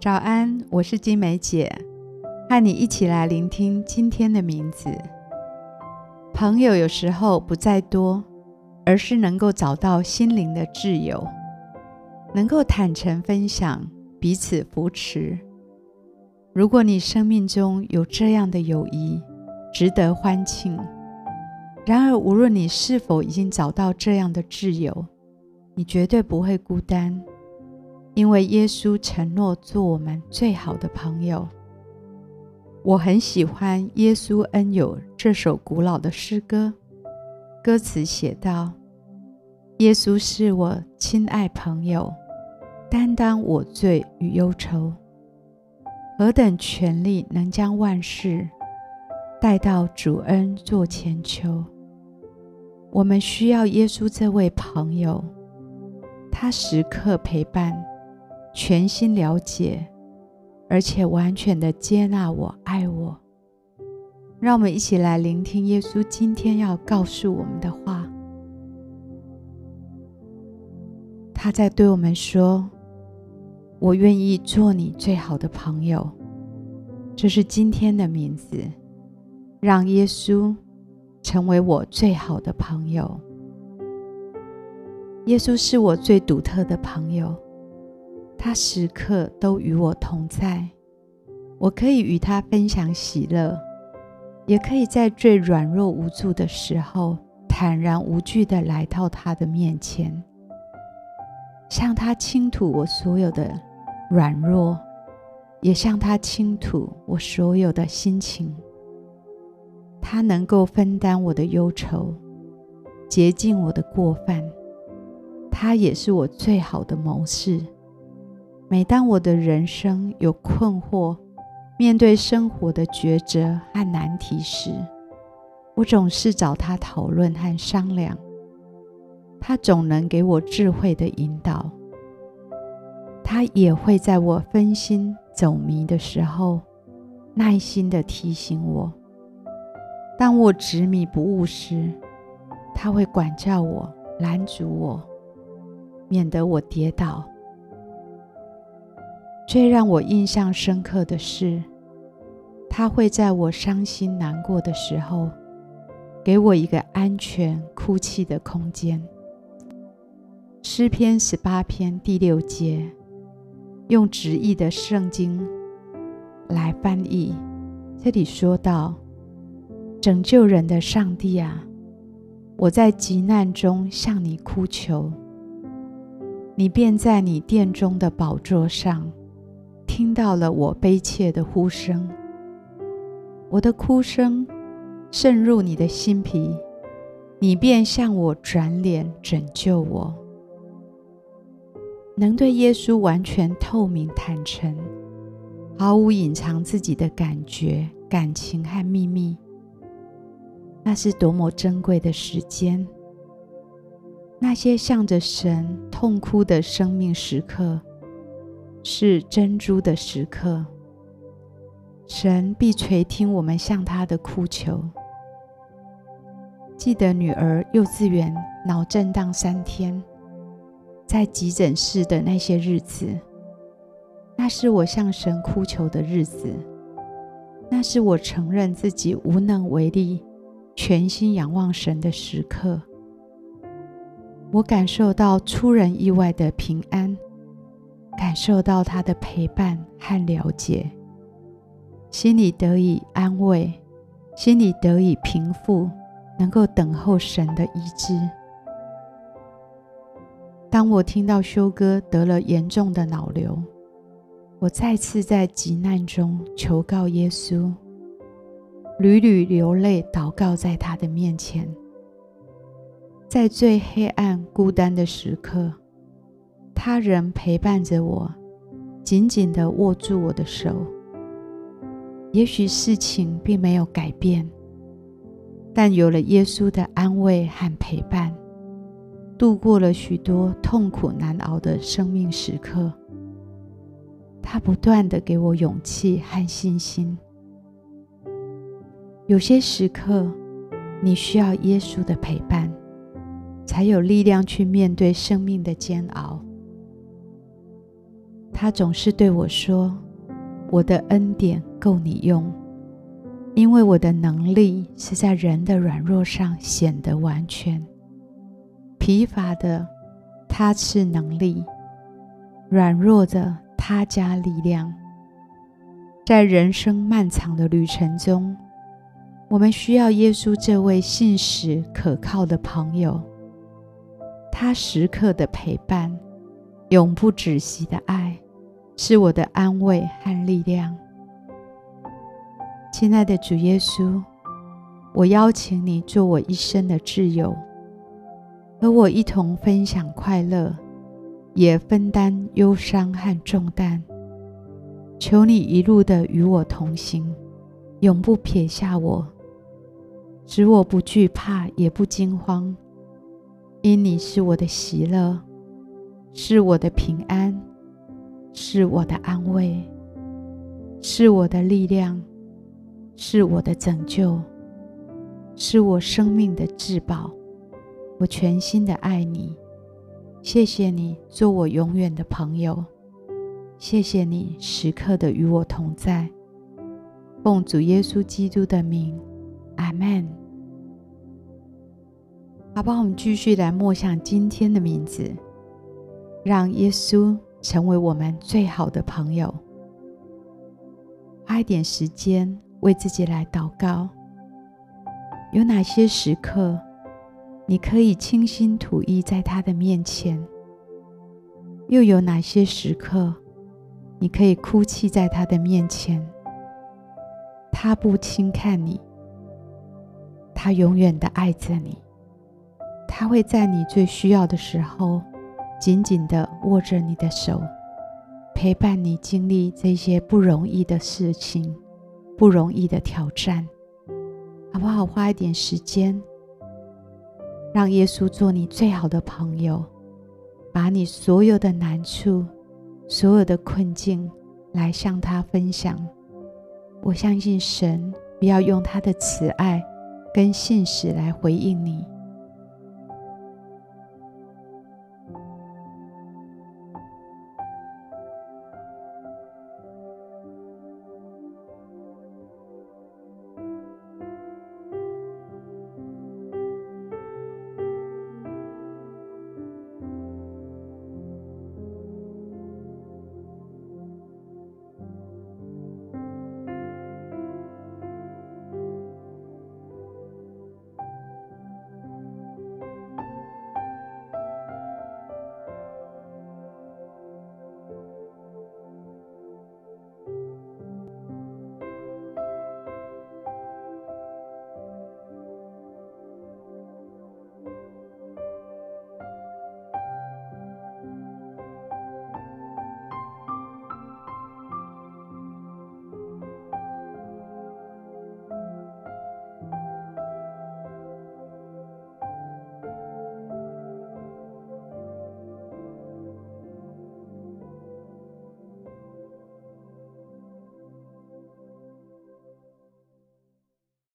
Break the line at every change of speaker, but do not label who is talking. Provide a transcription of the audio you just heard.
早安，我是金梅姐，和你一起来聆听今天的名字。朋友有时候不在多，而是能够找到心灵的挚友，能够坦诚分享，彼此扶持。如果你生命中有这样的友谊，值得欢庆。然而，无论你是否已经找到这样的挚友，你绝对不会孤单。因为耶稣承诺做我们最好的朋友。我很喜欢《耶稣恩友》这首古老的诗歌，歌词写道：“耶稣是我亲爱朋友，担当我罪与忧愁，何等权利能将万事带到主恩座前求。”我们需要耶稣这位朋友，他时刻陪伴。全心了解，而且完全的接纳我、爱我。让我们一起来聆听耶稣今天要告诉我们的话。他在对我们说：“我愿意做你最好的朋友。”这是今天的名字，让耶稣成为我最好的朋友。耶稣是我最独特的朋友。他时刻都与我同在，我可以与他分享喜乐，也可以在最软弱无助的时候，坦然无惧地来到他的面前，向他倾吐我所有的软弱，也向他倾吐我所有的心情。他能够分担我的忧愁，洁净我的过犯，他也是我最好的谋士。每当我的人生有困惑，面对生活的抉择和难题时，我总是找他讨论和商量。他总能给我智慧的引导。他也会在我分心走迷的时候，耐心的提醒我。当我执迷不悟时，他会管教我，拦阻我，免得我跌倒。最让我印象深刻的是，他会在我伤心难过的时候，给我一个安全哭泣的空间。诗篇十八篇第六节，用直译的圣经来翻译，这里说道：“拯救人的上帝啊，我在急难中向你哭求，你便在你殿中的宝座上。”听到了我悲切的呼声，我的哭声渗入你的心脾，你便向我转脸拯救我。能对耶稣完全透明坦诚，毫无隐藏自己的感觉、感情和秘密，那是多么珍贵的时间。那些向着神痛哭的生命时刻。是珍珠的时刻，神必垂听我们向他的哭求。记得女儿幼稚园脑震荡三天，在急诊室的那些日子，那是我向神哭求的日子，那是我承认自己无能为力、全心仰望神的时刻。我感受到出人意外的平安。感受到他的陪伴和了解，心里得以安慰，心里得以平复，能够等候神的医治。当我听到修哥得了严重的脑瘤，我再次在急难中求告耶稣，屡屡流泪祷告在他的面前，在最黑暗孤单的时刻。他人陪伴着我，紧紧地握住我的手。也许事情并没有改变，但有了耶稣的安慰和陪伴，度过了许多痛苦难熬的生命时刻。他不断地给我勇气和信心。有些时刻，你需要耶稣的陪伴，才有力量去面对生命的煎熬。他总是对我说：“我的恩典够你用，因为我的能力是在人的软弱上显得完全。疲乏的他赐能力，软弱的他加力量。”在人生漫长的旅程中，我们需要耶稣这位信实可靠的朋友。他时刻的陪伴，永不止息的爱，是我的安慰和力量。亲爱的主耶稣，我邀请你做我一生的挚友，和我一同分享快乐，也分担忧伤和重担。求你一路的与我同行，永不撇下我，使我不惧怕也不惊慌，因你是我的喜乐，是我的平安，是我的安慰，是我的力量，是我的拯救，是我生命的至宝。我全心的爱你，谢谢你做我永远的朋友。谢谢你时刻的与我同在，奉主耶稣基督的名，阿门。好吧，我们继续来默想今天的名字，让耶稣成为我们最好的朋友。花一点时间为自己来祷告。有哪些时刻，你可以倾心吐意在他的面前？又有哪些时刻，你可以哭泣在他的面前，他不轻看你，他永远的爱着你，他会在你最需要的时候，紧紧的握着你的手，陪伴你经历这些不容易的事情，不容易的挑战，好不好？花一点时间，让耶稣做你最好的朋友，把你所有的难处。所有的困境来向他分享，我相信神不要用他的慈爱跟信实来回应你。